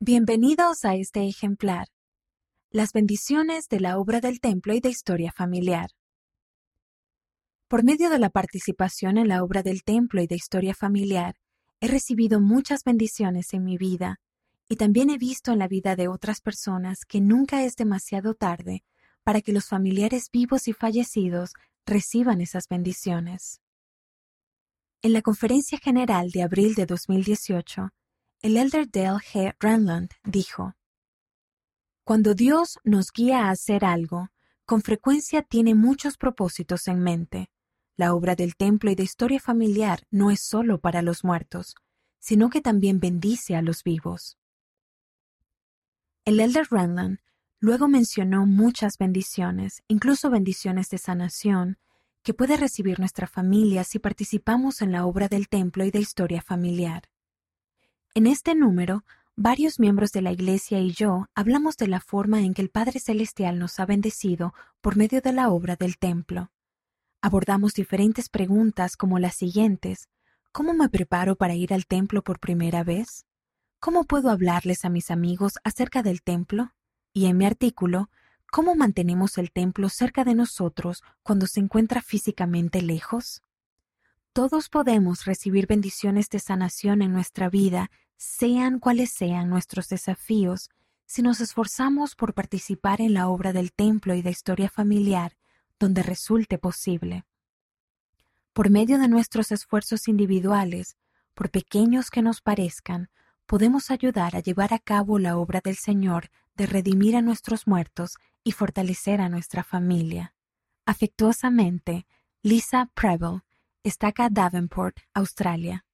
Bienvenidos a este ejemplar. Las bendiciones de la obra del templo y de historia familiar. Por medio de la participación en la obra del templo y de historia familiar, he recibido muchas bendiciones en mi vida y también he visto en la vida de otras personas que nunca es demasiado tarde para que los familiares vivos y fallecidos reciban esas bendiciones. En la conferencia general de abril de 2018, el elder Dale G. Renland dijo, Cuando Dios nos guía a hacer algo, con frecuencia tiene muchos propósitos en mente. La obra del templo y de historia familiar no es solo para los muertos, sino que también bendice a los vivos. El elder Renland luego mencionó muchas bendiciones, incluso bendiciones de sanación, que puede recibir nuestra familia si participamos en la obra del templo y de historia familiar. En este número, varios miembros de la Iglesia y yo hablamos de la forma en que el Padre Celestial nos ha bendecido por medio de la obra del templo. Abordamos diferentes preguntas como las siguientes. ¿Cómo me preparo para ir al templo por primera vez? ¿Cómo puedo hablarles a mis amigos acerca del templo? Y en mi artículo, ¿cómo mantenemos el templo cerca de nosotros cuando se encuentra físicamente lejos? Todos podemos recibir bendiciones de sanación en nuestra vida sean cuales sean nuestros desafíos, si nos esforzamos por participar en la obra del templo y de historia familiar donde resulte posible. Por medio de nuestros esfuerzos individuales, por pequeños que nos parezcan, podemos ayudar a llevar a cabo la obra del Señor de redimir a nuestros muertos y fortalecer a nuestra familia. Afectuosamente, Lisa Preble, Estaca Davenport, Australia.